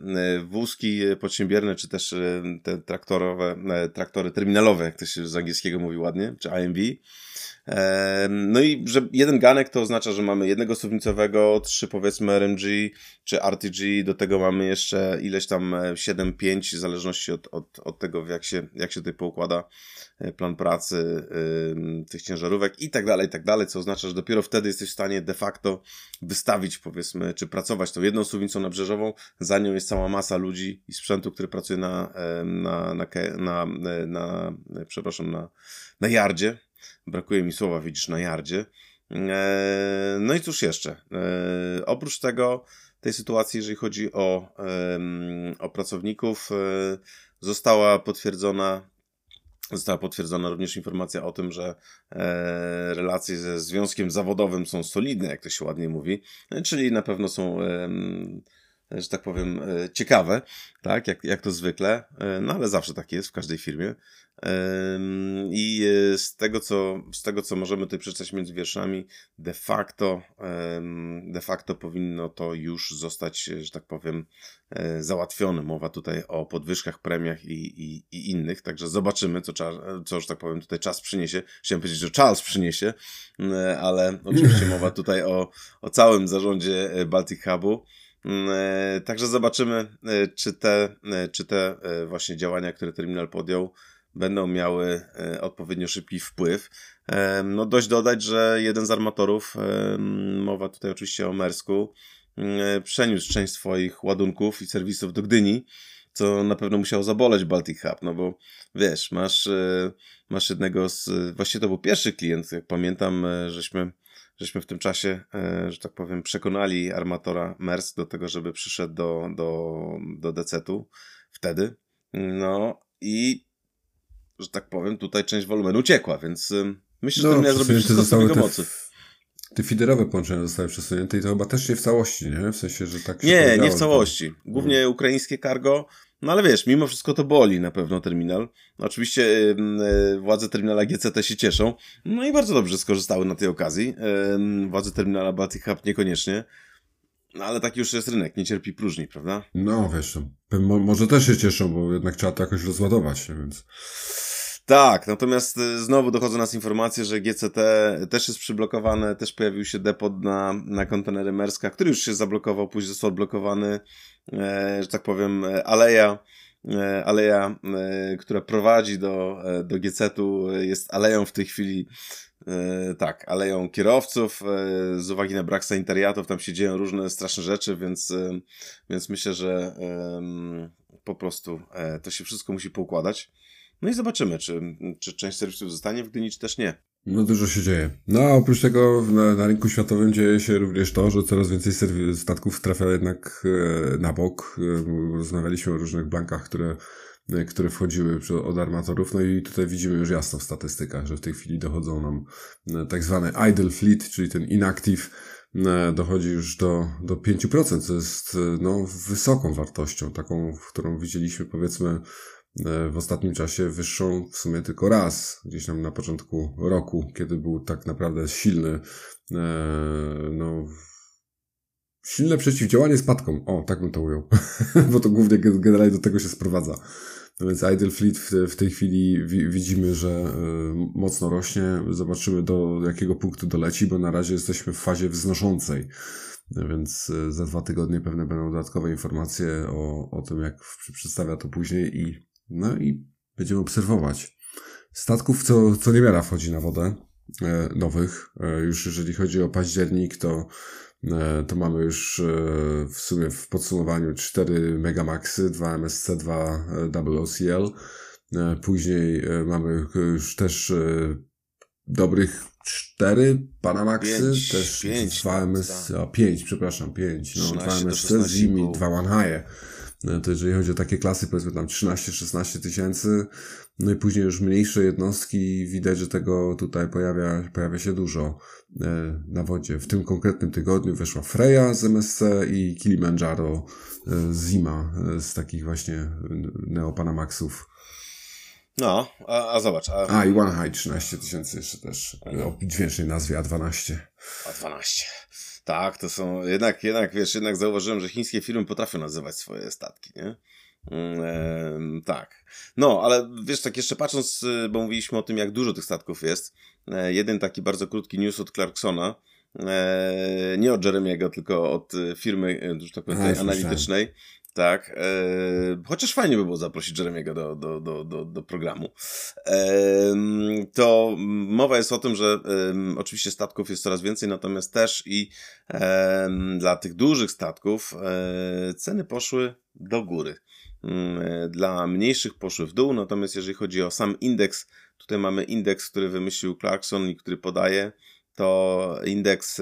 wózki podsiębierne, czy też te traktorowe, traktory terminalowe, jak to się z angielskiego mówi ładnie, czy IMV. No i że jeden ganek to oznacza, że mamy jednego suwnicowego, trzy powiedzmy RMG czy RTG, do tego mamy jeszcze ileś tam 7-5, e, w zależności od, od, od tego, jak się, jak się tutaj poukłada e, plan pracy tych ciężarówek i tak dalej, i tak dalej, co oznacza, że dopiero wtedy jesteś w stanie de facto wystawić powiedzmy, czy pracować tą jedną suwnicą nabrzeżową, za nią jest cała masa ludzi i sprzętu, który pracuje na, na, na, na, na, na przepraszam, na, na yardzie, Brakuje mi słowa, widzisz, na jardzie. E, no i cóż jeszcze? E, oprócz tego, tej sytuacji, jeżeli chodzi o, o pracowników, e, została potwierdzona Została potwierdzona również informacja o tym, że relacje ze związkiem zawodowym są solidne, jak to się ładnie mówi, czyli na pewno są że tak powiem, ciekawe, tak, jak, jak to zwykle, no ale zawsze tak jest w każdej firmie. I e, z tego, co, z tego, co możemy tutaj przeczytać między wierszami, de facto, de facto powinno to już zostać, że tak powiem, e, załatwione. Mowa tutaj o podwyżkach, premiach i, i, i innych, także zobaczymy, co, co, że tak powiem, tutaj czas przyniesie. Chciałem powiedzieć, że Charles przyniesie, ale oczywiście mowa tutaj o, o całym zarządzie e, Baltic Hubu. Także zobaczymy, czy te, czy te właśnie działania, które terminal podjął, będą miały e, odpowiednio szybki wpływ. E, no dość dodać, że jeden z armatorów, e, mowa tutaj oczywiście o Mersku, przeniósł część swoich ładunków i serwisów do Gdyni, co na pewno musiało zaboleć Baltic Hub, no bo wiesz, masz, masz jednego z, właściwie to był pierwszy klient, jak pamiętam, żeśmy, żeśmy w tym czasie, że tak powiem, przekonali armatora Mers do tego, żeby przyszedł do, do, do DC-tu wtedy, no i że tak powiem, tutaj część wolumenu uciekła, więc myślę, że no, terminal zrobi wszystko z jego mocy. Te fiderowe połączenia zostały przesunięte i to chyba też nie w całości, nie? W sensie, że tak się Nie, nie w całości. Głównie hmm. ukraińskie cargo, no ale wiesz, mimo wszystko to boli na pewno terminal. Oczywiście yy, władze terminala GCT się cieszą, no i bardzo dobrze skorzystały na tej okazji. Yy, władze terminala Baltic Hub niekoniecznie. No ale taki już jest rynek, nie cierpi próżni, prawda? No wiesz, mo może też się cieszą, bo jednak trzeba to jakoś rozładować, więc... Tak, natomiast y, znowu dochodzą nas informacje, że GCT też jest przyblokowane, też pojawił się depot na, na kontenery Merska, który już się zablokował, później został odblokowany, e, że tak powiem, e, aleja, e, aleja, e, która prowadzi do, do GC-tu, jest aleją w tej chwili tak, aleją kierowców, e, z uwagi na brak sanitariatów, tam się dzieją różne straszne rzeczy, więc, e, więc myślę, że po prostu to się wszystko musi poukładać. No i zobaczymy, czy, czy część serwisów zostanie w Gdyni, czy też nie. No dużo się dzieje. No a oprócz tego na, na rynku światowym dzieje się również to, że coraz więcej statków trafia jednak na bok. Rozmawialiśmy o różnych blankach, które E, które wchodziły od armatorów. No i tutaj widzimy już jasno w statystykach, że w tej chwili dochodzą nam e, tak zwane idle fleet, czyli ten inactive, e, dochodzi już do, do 5%, co jest no, wysoką wartością, taką, którą widzieliśmy powiedzmy w ostatnim czasie wyższą w sumie tylko raz, gdzieś tam na początku roku, kiedy był tak naprawdę silny, no, silne przeciwdziałanie spadkom. O, tak bym to ujął, bo to głównie generalnie do tego się sprowadza. No więc Idle Fleet w, w tej chwili wi widzimy, że y, mocno rośnie. Zobaczymy do jakiego punktu doleci, bo na razie jesteśmy w fazie wznoszącej. Więc y, za dwa tygodnie pewne będą dodatkowe informacje o, o tym, jak przedstawia to później i, no i będziemy obserwować. Statków co, co niewiara wchodzi na wodę, e, nowych. Już jeżeli chodzi o październik, to to mamy już e, w sumie w podsumowaniu 4 Megamaxy, 2 MSC, 2 WOCL. Później e, mamy już też dobrych 4 Panamaxy, pięć, też pięć, 2 MSC, a 5, przepraszam, 5, no 2 MSC z nimi, 2 One To jeżeli chodzi o takie klasy, powiedzmy tam 13-16 tysięcy, no i później już mniejsze jednostki, widać, że tego tutaj pojawia, pojawia się dużo e, na wodzie. W tym konkretnym tygodniu weszła Freya z MSC i Kilimanjaro e, Zima e, z takich właśnie Neopanamaxów. No, a, a zobacz. A, a i One High 13 tysięcy jeszcze też o dźwięcznej nazwie A12. A12. Tak, to są, jednak, jednak, wiesz, jednak zauważyłem, że chińskie firmy potrafią nazywać swoje statki, nie? Mm, tak. No, ale wiesz, tak jeszcze patrząc, y, bo mówiliśmy o tym, jak dużo tych statków jest. E, jeden taki bardzo krótki news od Clarksona. E, nie od Jeremiego, tylko od y, firmy, y, że tak powiem, analitycznej. Tak. E, chociaż fajnie by było zaprosić Jeremiego do, do, do, do, do programu. E, to mowa jest o tym, że e, oczywiście statków jest coraz więcej, natomiast też i e, dla tych dużych statków e, ceny poszły do góry. Mm, e, dla mniejszych poszły w dół, natomiast jeżeli chodzi o sam indeks, tutaj mamy indeks, który wymyślił Clarkson i który podaje, to indeks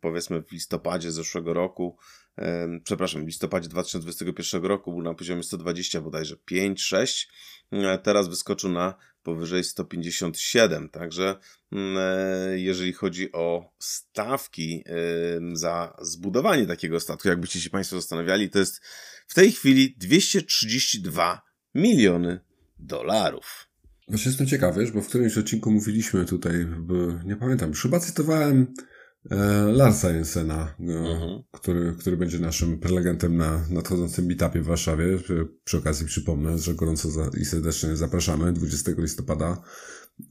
powiedzmy w listopadzie zeszłego roku przepraszam, w listopadzie 2021 roku był na poziomie 120 bodajże 5, 6, e, teraz wyskoczył na powyżej 157, także mm, e, jeżeli chodzi o stawki za zbudowanie takiego statku, jakbyście się Państwo zastanawiali, to jest w tej chwili 232 miliony dolarów. Właśnie jestem ciekawy, bo w którymś odcinku mówiliśmy tutaj, nie pamiętam, chyba cytowałem Larsa Jensena, no, mhm. który, który będzie naszym prelegentem na nadchodzącym meetupie w Warszawie. Przy okazji przypomnę, że gorąco i serdecznie zapraszamy 20 listopada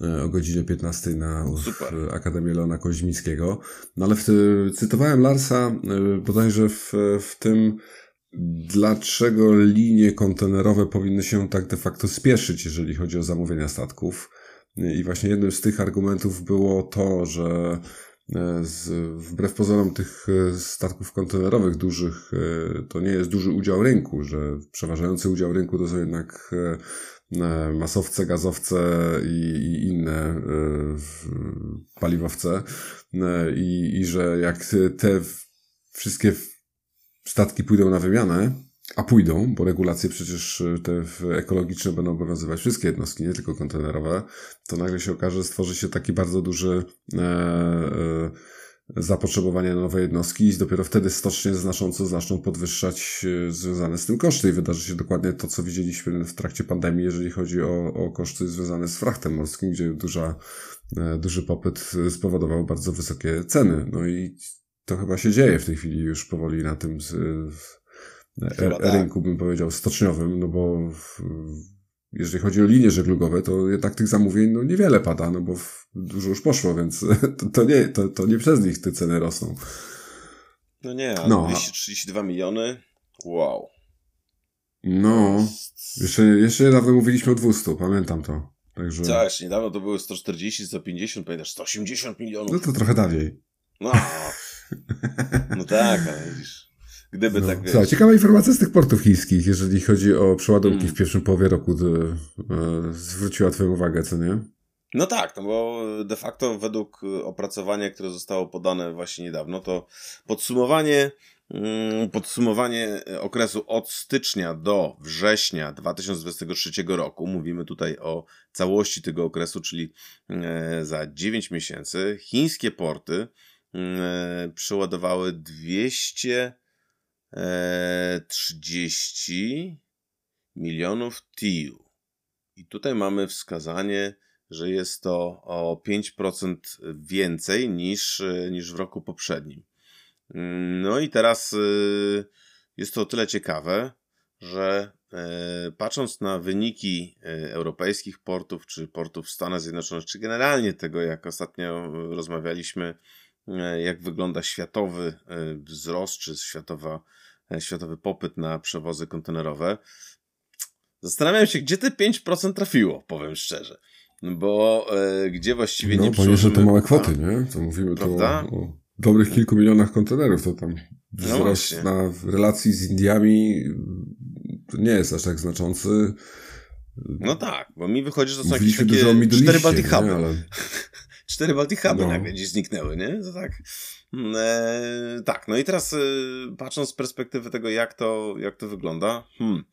e, o godzinie 15 na Super. Akademię Leona Koźmińskiego. No ale w, cytowałem Larsa e, bodajże w, w tym dlaczego linie kontenerowe powinny się tak de facto spieszyć, jeżeli chodzi o zamówienia statków. I właśnie jednym z tych argumentów było to, że E, z, wbrew pozorom tych e, statków kontenerowych dużych, e, to nie jest duży udział rynku, że przeważający udział rynku to są jednak masowce, gazowce i, i inne paliwowce. I, i że jak te wszystkie statki pójdą na wymianę, a pójdą, bo regulacje przecież te ekologiczne będą obowiązywać. Wszystkie jednostki, nie tylko kontenerowe, to nagle się okaże, że stworzy się taki bardzo duży e, e, zapotrzebowanie na nowe jednostki i dopiero wtedy stocznie znacząco zaczną podwyższać e, związane z tym koszty. I wydarzy się dokładnie to, co widzieliśmy w trakcie pandemii, jeżeli chodzi o, o koszty związane z frachtem morskim, gdzie duża, e, duży popyt spowodował bardzo wysokie ceny. No i to chyba się dzieje w tej chwili już powoli na tym z, Chyba tak. rynku, bym powiedział, stoczniowym, no bo w, jeżeli chodzi o linie żeglugowe, to jednak tych zamówień no, niewiele pada, no bo dużo już poszło, więc to, to, nie, to, to nie przez nich te ceny rosną. No nie, ale no. 232 miliony, wow. No, jeszcze, jeszcze niedawno mówiliśmy o 200, pamiętam to. Także... Tak, jeszcze niedawno to były 140, 150, pamiętasz, 180 milionów. No to trochę dawniej. No, no tak, ale widzisz. Gdyby no. tak. Słuchaj, ciekawa informacja z tych portów chińskich, jeżeli chodzi o przeładunki mm. w pierwszym połowie roku, to, e, zwróciła Twoją uwagę, co nie? No tak, no bo de facto według opracowania, które zostało podane właśnie niedawno, to podsumowanie, mm, podsumowanie okresu od stycznia do września 2023 roku, mówimy tutaj o całości tego okresu, czyli e, za 9 miesięcy, chińskie porty mm, e, przeładowały 200 30 milionów TIU. I tutaj mamy wskazanie, że jest to o 5% więcej niż, niż w roku poprzednim. No i teraz y, jest to o tyle ciekawe, że e, patrząc na wyniki e, europejskich portów, czy portów w Stanach Zjednoczonych, czy generalnie tego, jak ostatnio rozmawialiśmy, e, jak wygląda światowy wzrost, czy światowa E, światowy popyt na przewozy kontenerowe. Zastanawiam się, gdzie te 5% trafiło, powiem szczerze. Bo e, gdzie właściwie no, nie No, że to małe kwoty, nie? To mówimy tu o, o, dobrych kilku milionach kontenerów, to tam no wzrost no na relacji z Indiami to nie jest aż tak znaczący. No tak, bo mi wychodzi, że to są jakieś takie cztery Baltic Huby. Ale... cztery Baltic Huby no. nagle gdzieś zniknęły, nie? To tak... Mm, e, tak, no i teraz e, patrząc z perspektywy tego, jak to, jak to wygląda, hmm,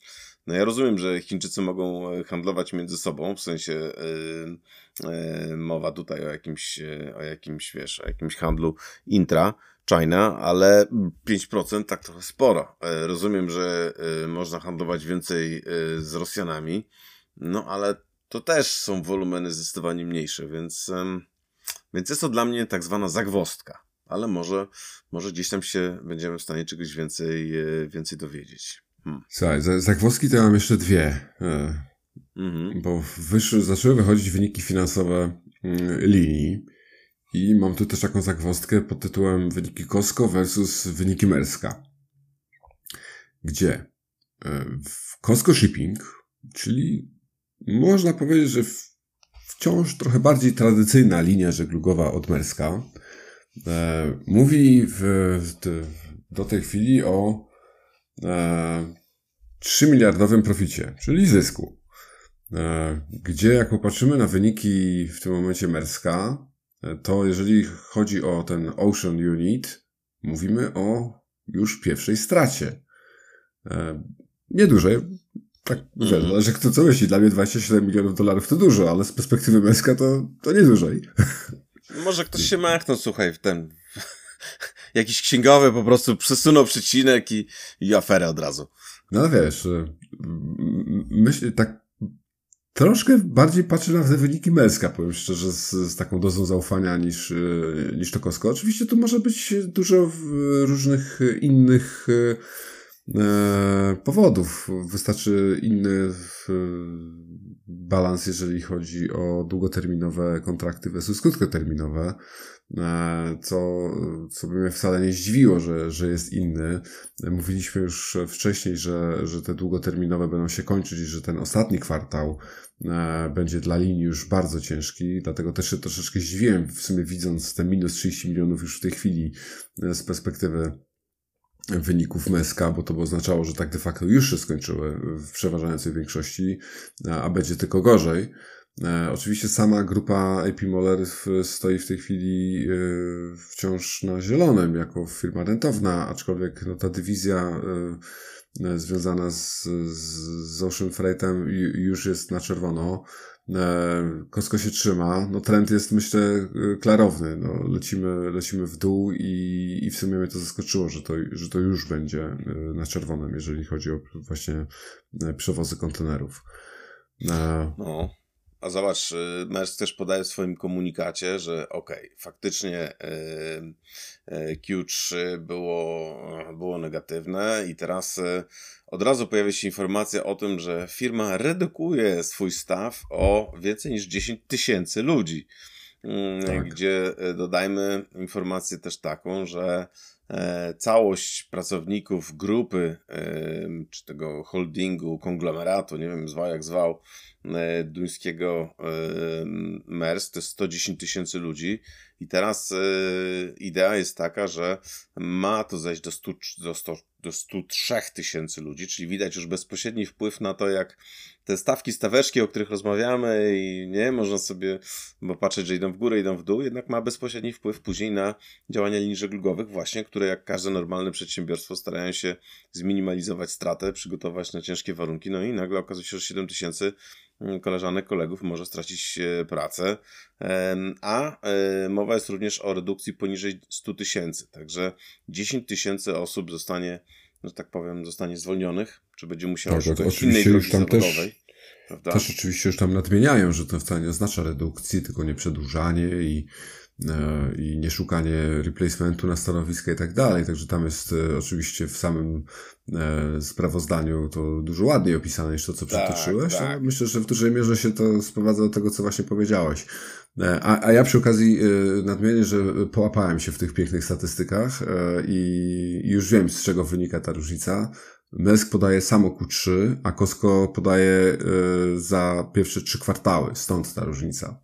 no ja rozumiem, że Chińczycy mogą e, handlować między sobą, w sensie e, e, mowa tutaj o jakimś, o jakimś, wiesz, o jakimś handlu intra, China, ale 5% tak trochę sporo. Rozumiem, że można handlować więcej z Rosjanami, no ale to też są wolumeny zdecydowanie mniejsze, więc, więc jest to dla mnie tak zwana zagwostka ale może, może gdzieś tam się będziemy w stanie czegoś więcej, e, więcej dowiedzieć. Hmm. Słuchaj, zagwozdki to ja mam jeszcze dwie. E, mhm. Bo wyszły, zaczęły wychodzić wyniki finansowe mm, linii. I mam tu też taką zagwozdkę pod tytułem wyniki Costco versus wyniki Merska. Gdzie e, w Costco Shipping, czyli można powiedzieć, że wciąż trochę bardziej tradycyjna linia żeglugowa od Merska, e, mówi w, w, do tej chwili o e, 3 miliardowym proficie, czyli zysku. E, gdzie jak popatrzymy na wyniki w tym momencie Merska, e, to jeżeli chodzi o ten Ocean Unit, mówimy o już pierwszej stracie. E, niedużej, tak, mm. zależy kto co myśli. Dla mnie 27 milionów dolarów to dużo, ale z perspektywy Merska to, to nie dłużej. Może ktoś się machnął, słuchaj, w ten... Jakiś księgowy po prostu przesunął przecinek i, i aferę od razu. No wiesz, y, myślę tak troszkę bardziej patrzę na te wyniki Merska, powiem szczerze, z, z taką dozą zaufania niż, y, niż to Kosko. Oczywiście tu może być dużo różnych innych y, powodów. Wystarczy inny balans, jeżeli chodzi o długoterminowe kontrakty versus krótkoterminowe, e, co, co by mnie wcale nie zdziwiło, że, że jest inny. Mówiliśmy już wcześniej, że, że te długoterminowe będą się kończyć i że ten ostatni kwartał e, będzie dla linii już bardzo ciężki, dlatego też się troszeczkę zdziwiłem, w sumie widząc te minus 30 milionów już w tej chwili e, z perspektywy wyników Meska, bo to by oznaczało, że tak de facto już się skończyły w przeważającej większości, a będzie tylko gorzej. E, oczywiście sama grupa AP Moller stoi w tej chwili e, wciąż na zielonym jako firma rentowna, aczkolwiek no, ta dywizja związana z, z, z Ocean Freightem już jest na czerwono. Kosko się trzyma. No trend jest myślę klarowny. No, lecimy, lecimy w dół i, i w sumie mnie to zaskoczyło, że to, że to już będzie na czerwonym, jeżeli chodzi o właśnie przewozy kontenerów. No. A zobacz, y, Mersk też podaje w swoim komunikacie, że okej, okay, faktycznie y, y, Q3 było, było negatywne i teraz od razu pojawia się informacja o tym, że firma redukuje swój staw o więcej niż 10 tysięcy ludzi. Mm, tak. Gdzie dodajmy informację też taką, że całość pracowników grupy, czy tego holdingu, konglomeratu, nie wiem, zwał jak zwał, E, duńskiego e, MERS, to jest 110 tysięcy ludzi. I teraz e, idea jest taka, że ma to zejść do, 100, do, 100, do 103 tysięcy ludzi, czyli widać już bezpośredni wpływ na to, jak te stawki staweczki, o których rozmawiamy i nie, można sobie bo patrzeć, że idą w górę, idą w dół, jednak ma bezpośredni wpływ później na działania linii żeglugowych właśnie, które jak każde normalne przedsiębiorstwo starają się zminimalizować stratę, przygotować na ciężkie warunki, no i nagle okazuje się, że 7 tysięcy mm, koleżanek, kolegów może stracić e, pracę, a e, mowa jest również o redukcji poniżej 100 tysięcy, także 10 tysięcy osób zostanie że tak powiem, zostanie zwolnionych, czy będzie musiało tak, szukać innej drogi zawodowej. Też, prawda? Też oczywiście już tam nadmieniają, że to wcale nie oznacza redukcji, tylko nie przedłużanie i, i nie szukanie replacementu na stanowiska i tak dalej. Także tam jest e, oczywiście w samym e, sprawozdaniu to dużo ładniej opisane niż to, co tak, przytoczyłeś. Tak. myślę, że w dużej mierze się to sprowadza do tego, co właśnie powiedziałeś. E, a, a ja przy okazji e, nadmienię, że połapałem się w tych pięknych statystykach e, i już wiem, z czego wynika ta różnica. Mesk podaje samo Q3, a Costco podaje za pierwsze trzy kwartały, stąd ta różnica.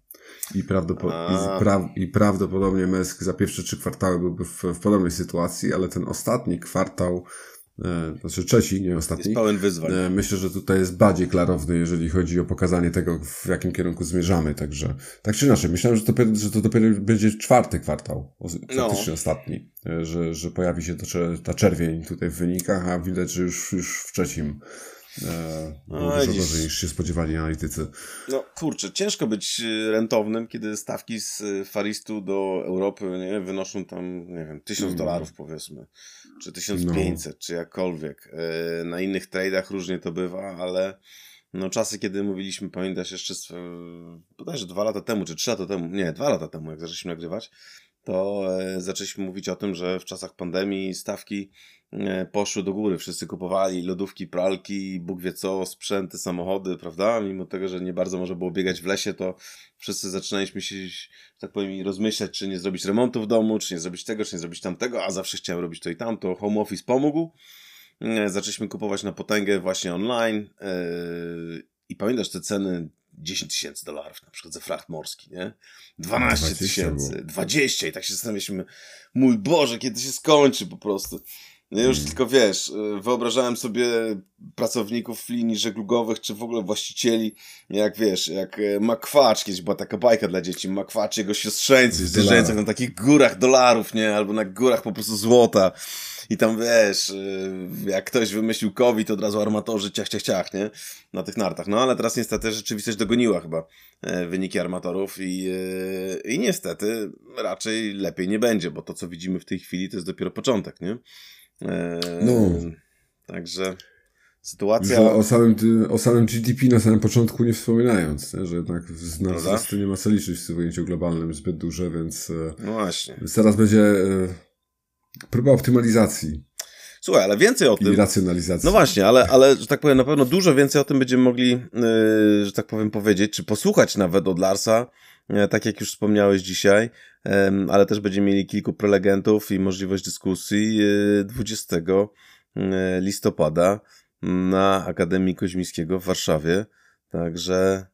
I, i, pra i, prawdopodobnie Mesk za pierwsze trzy kwartały byłby w, w podobnej sytuacji, ale ten ostatni kwartał E, znaczy trzeci, nie ostatni. Jest pełen wyzwań. E, myślę, że tutaj jest bardziej klarowny, jeżeli chodzi o pokazanie tego, w jakim kierunku zmierzamy. Także, tak czy inaczej, myślałem, że to, że to dopiero będzie czwarty kwartał, faktycznie no. ostatni, e, że, że pojawi się to, ta czerwień tutaj w wynikach, a widać, że już, już w trzecim było no, dużo gorzej niż się spodziewali analitycy. No kurczę, ciężko być e, rentownym, kiedy stawki z e, Faristu do Europy nie, wynoszą tam, nie wiem, 1000 mm. dolarów powiedzmy, czy 1500, no. czy jakkolwiek. Na innych tradeach różnie to bywa, ale no czasy, kiedy mówiliśmy, pamiętasz jeszcze bodajże dwa lata temu, czy trzy lata temu, nie, dwa lata temu, jak zaczęliśmy nagrywać, to zaczęliśmy mówić o tym, że w czasach pandemii stawki E, poszły do góry. Wszyscy kupowali lodówki, pralki, Bóg wie co, sprzęty, samochody, prawda? Mimo tego, że nie bardzo może było biegać w lesie, to wszyscy zaczynaliśmy się, tak powiem, rozmyślać, czy nie zrobić remontu w domu, czy nie zrobić tego, czy nie zrobić tamtego, a zawsze chciałem robić to i tamto. Home office pomógł. E, zaczęliśmy kupować na potęgę właśnie online e, i pamiętasz te ceny 10 tysięcy dolarów, na przykład za fracht morski, nie? 12 tysięcy, 20 i tak się zastanawialiśmy, mój Boże, kiedy się skończy po prostu. No już hmm. tylko wiesz, y, wyobrażałem sobie pracowników linii żeglugowych, czy w ogóle właścicieli, jak wiesz, jak y, Makwacz, kiedyś była taka bajka dla dzieci, Makwacz jego siostrzeńcy, zjeżdżających na takich górach dolarów, nie, albo na górach po prostu złota. I tam wiesz, y, jak ktoś wymyślił COVID, to od razu armatorzy ciach, ciach, ciach, nie? Na tych nartach. No ale teraz niestety rzeczywistość dogoniła chyba e, wyniki armatorów i, i niestety raczej lepiej nie będzie, bo to co widzimy w tej chwili to jest dopiero początek, nie? No. Także sytuacja... O samym, o samym GDP na samym początku nie wspominając, nie? że jednak na wzrosty nie ma co liczyć w ujęciu globalnym zbyt duże, więc, e, no właśnie. więc teraz będzie e, próba optymalizacji. Słuchaj, ale więcej o tym. I racjonalizacji. No właśnie, ale, ale że tak powiem, na pewno dużo więcej o tym będziemy mogli, yy, że tak powiem, powiedzieć, czy posłuchać nawet od Larsa, tak jak już wspomniałeś dzisiaj, ale też będziemy mieli kilku prelegentów i możliwość dyskusji 20 y, y, listopada na Akademii Koźmińskiego w Warszawie. Także,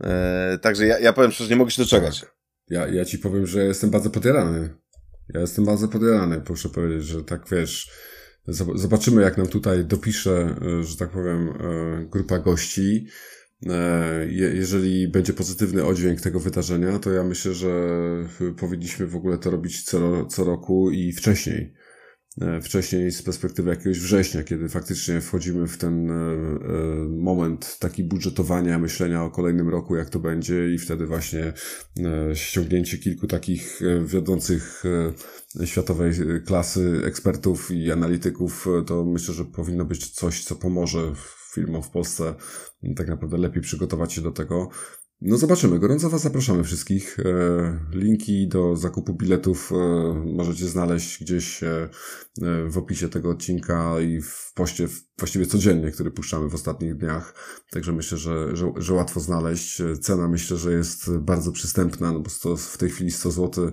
e, także ja, ja powiem szczerze, nie mogę się doczekać. Tak. Ja, ja ci powiem, że jestem bardzo podjarany. Ja jestem bardzo podjarany, proszę powiedzieć, że tak wiesz, zobaczymy jak nam tutaj dopisze, e, że tak powiem, e, grupa gości. E, jeżeli będzie pozytywny oddźwięk tego wydarzenia, to ja myślę, że powinniśmy w ogóle to robić co, co roku i wcześniej. E, wcześniej z perspektywy jakiegoś września, kiedy faktycznie wchodzimy w ten e, e, moment taki budżetowania, myślenia o kolejnym roku, jak to będzie i wtedy właśnie ściągnięcie kilku takich wiodących światowej klasy ekspertów i analityków, to myślę, że powinno być coś, co pomoże firmom w Polsce tak naprawdę lepiej przygotować się do tego. No zobaczymy. Gorąco Was zapraszamy wszystkich. E, linki do zakupu biletów e, możecie znaleźć gdzieś e, w opisie tego odcinka i w poście właściwie codziennie, który puszczamy w ostatnich dniach. Także myślę, że, że, że łatwo znaleźć. Cena myślę, że jest bardzo przystępna, no bo to w tej chwili 100 zł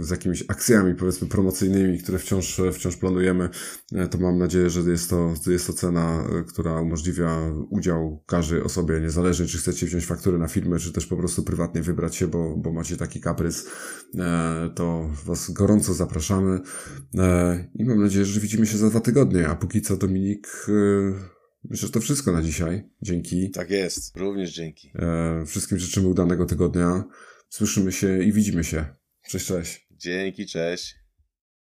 z jakimiś akcjami powiedzmy promocyjnymi, które wciąż, wciąż planujemy, to mam nadzieję, że jest to, jest to cena, która umożliwia udział każdej osobie, niezależnie czy chcecie wziąć fakturę na filmy, czy też po prostu prywatnie wybrać się, bo, bo macie taki kaprys, to Was gorąco zapraszamy i mam nadzieję, że widzimy się za dwa tygodnie, a póki co Dominik Myślę, że to wszystko na dzisiaj. Dzięki. Tak jest, również dzięki. Wszystkim życzymy udanego tygodnia. Słyszymy się i widzimy się. Cześć, cześć. Dzięki, cześć.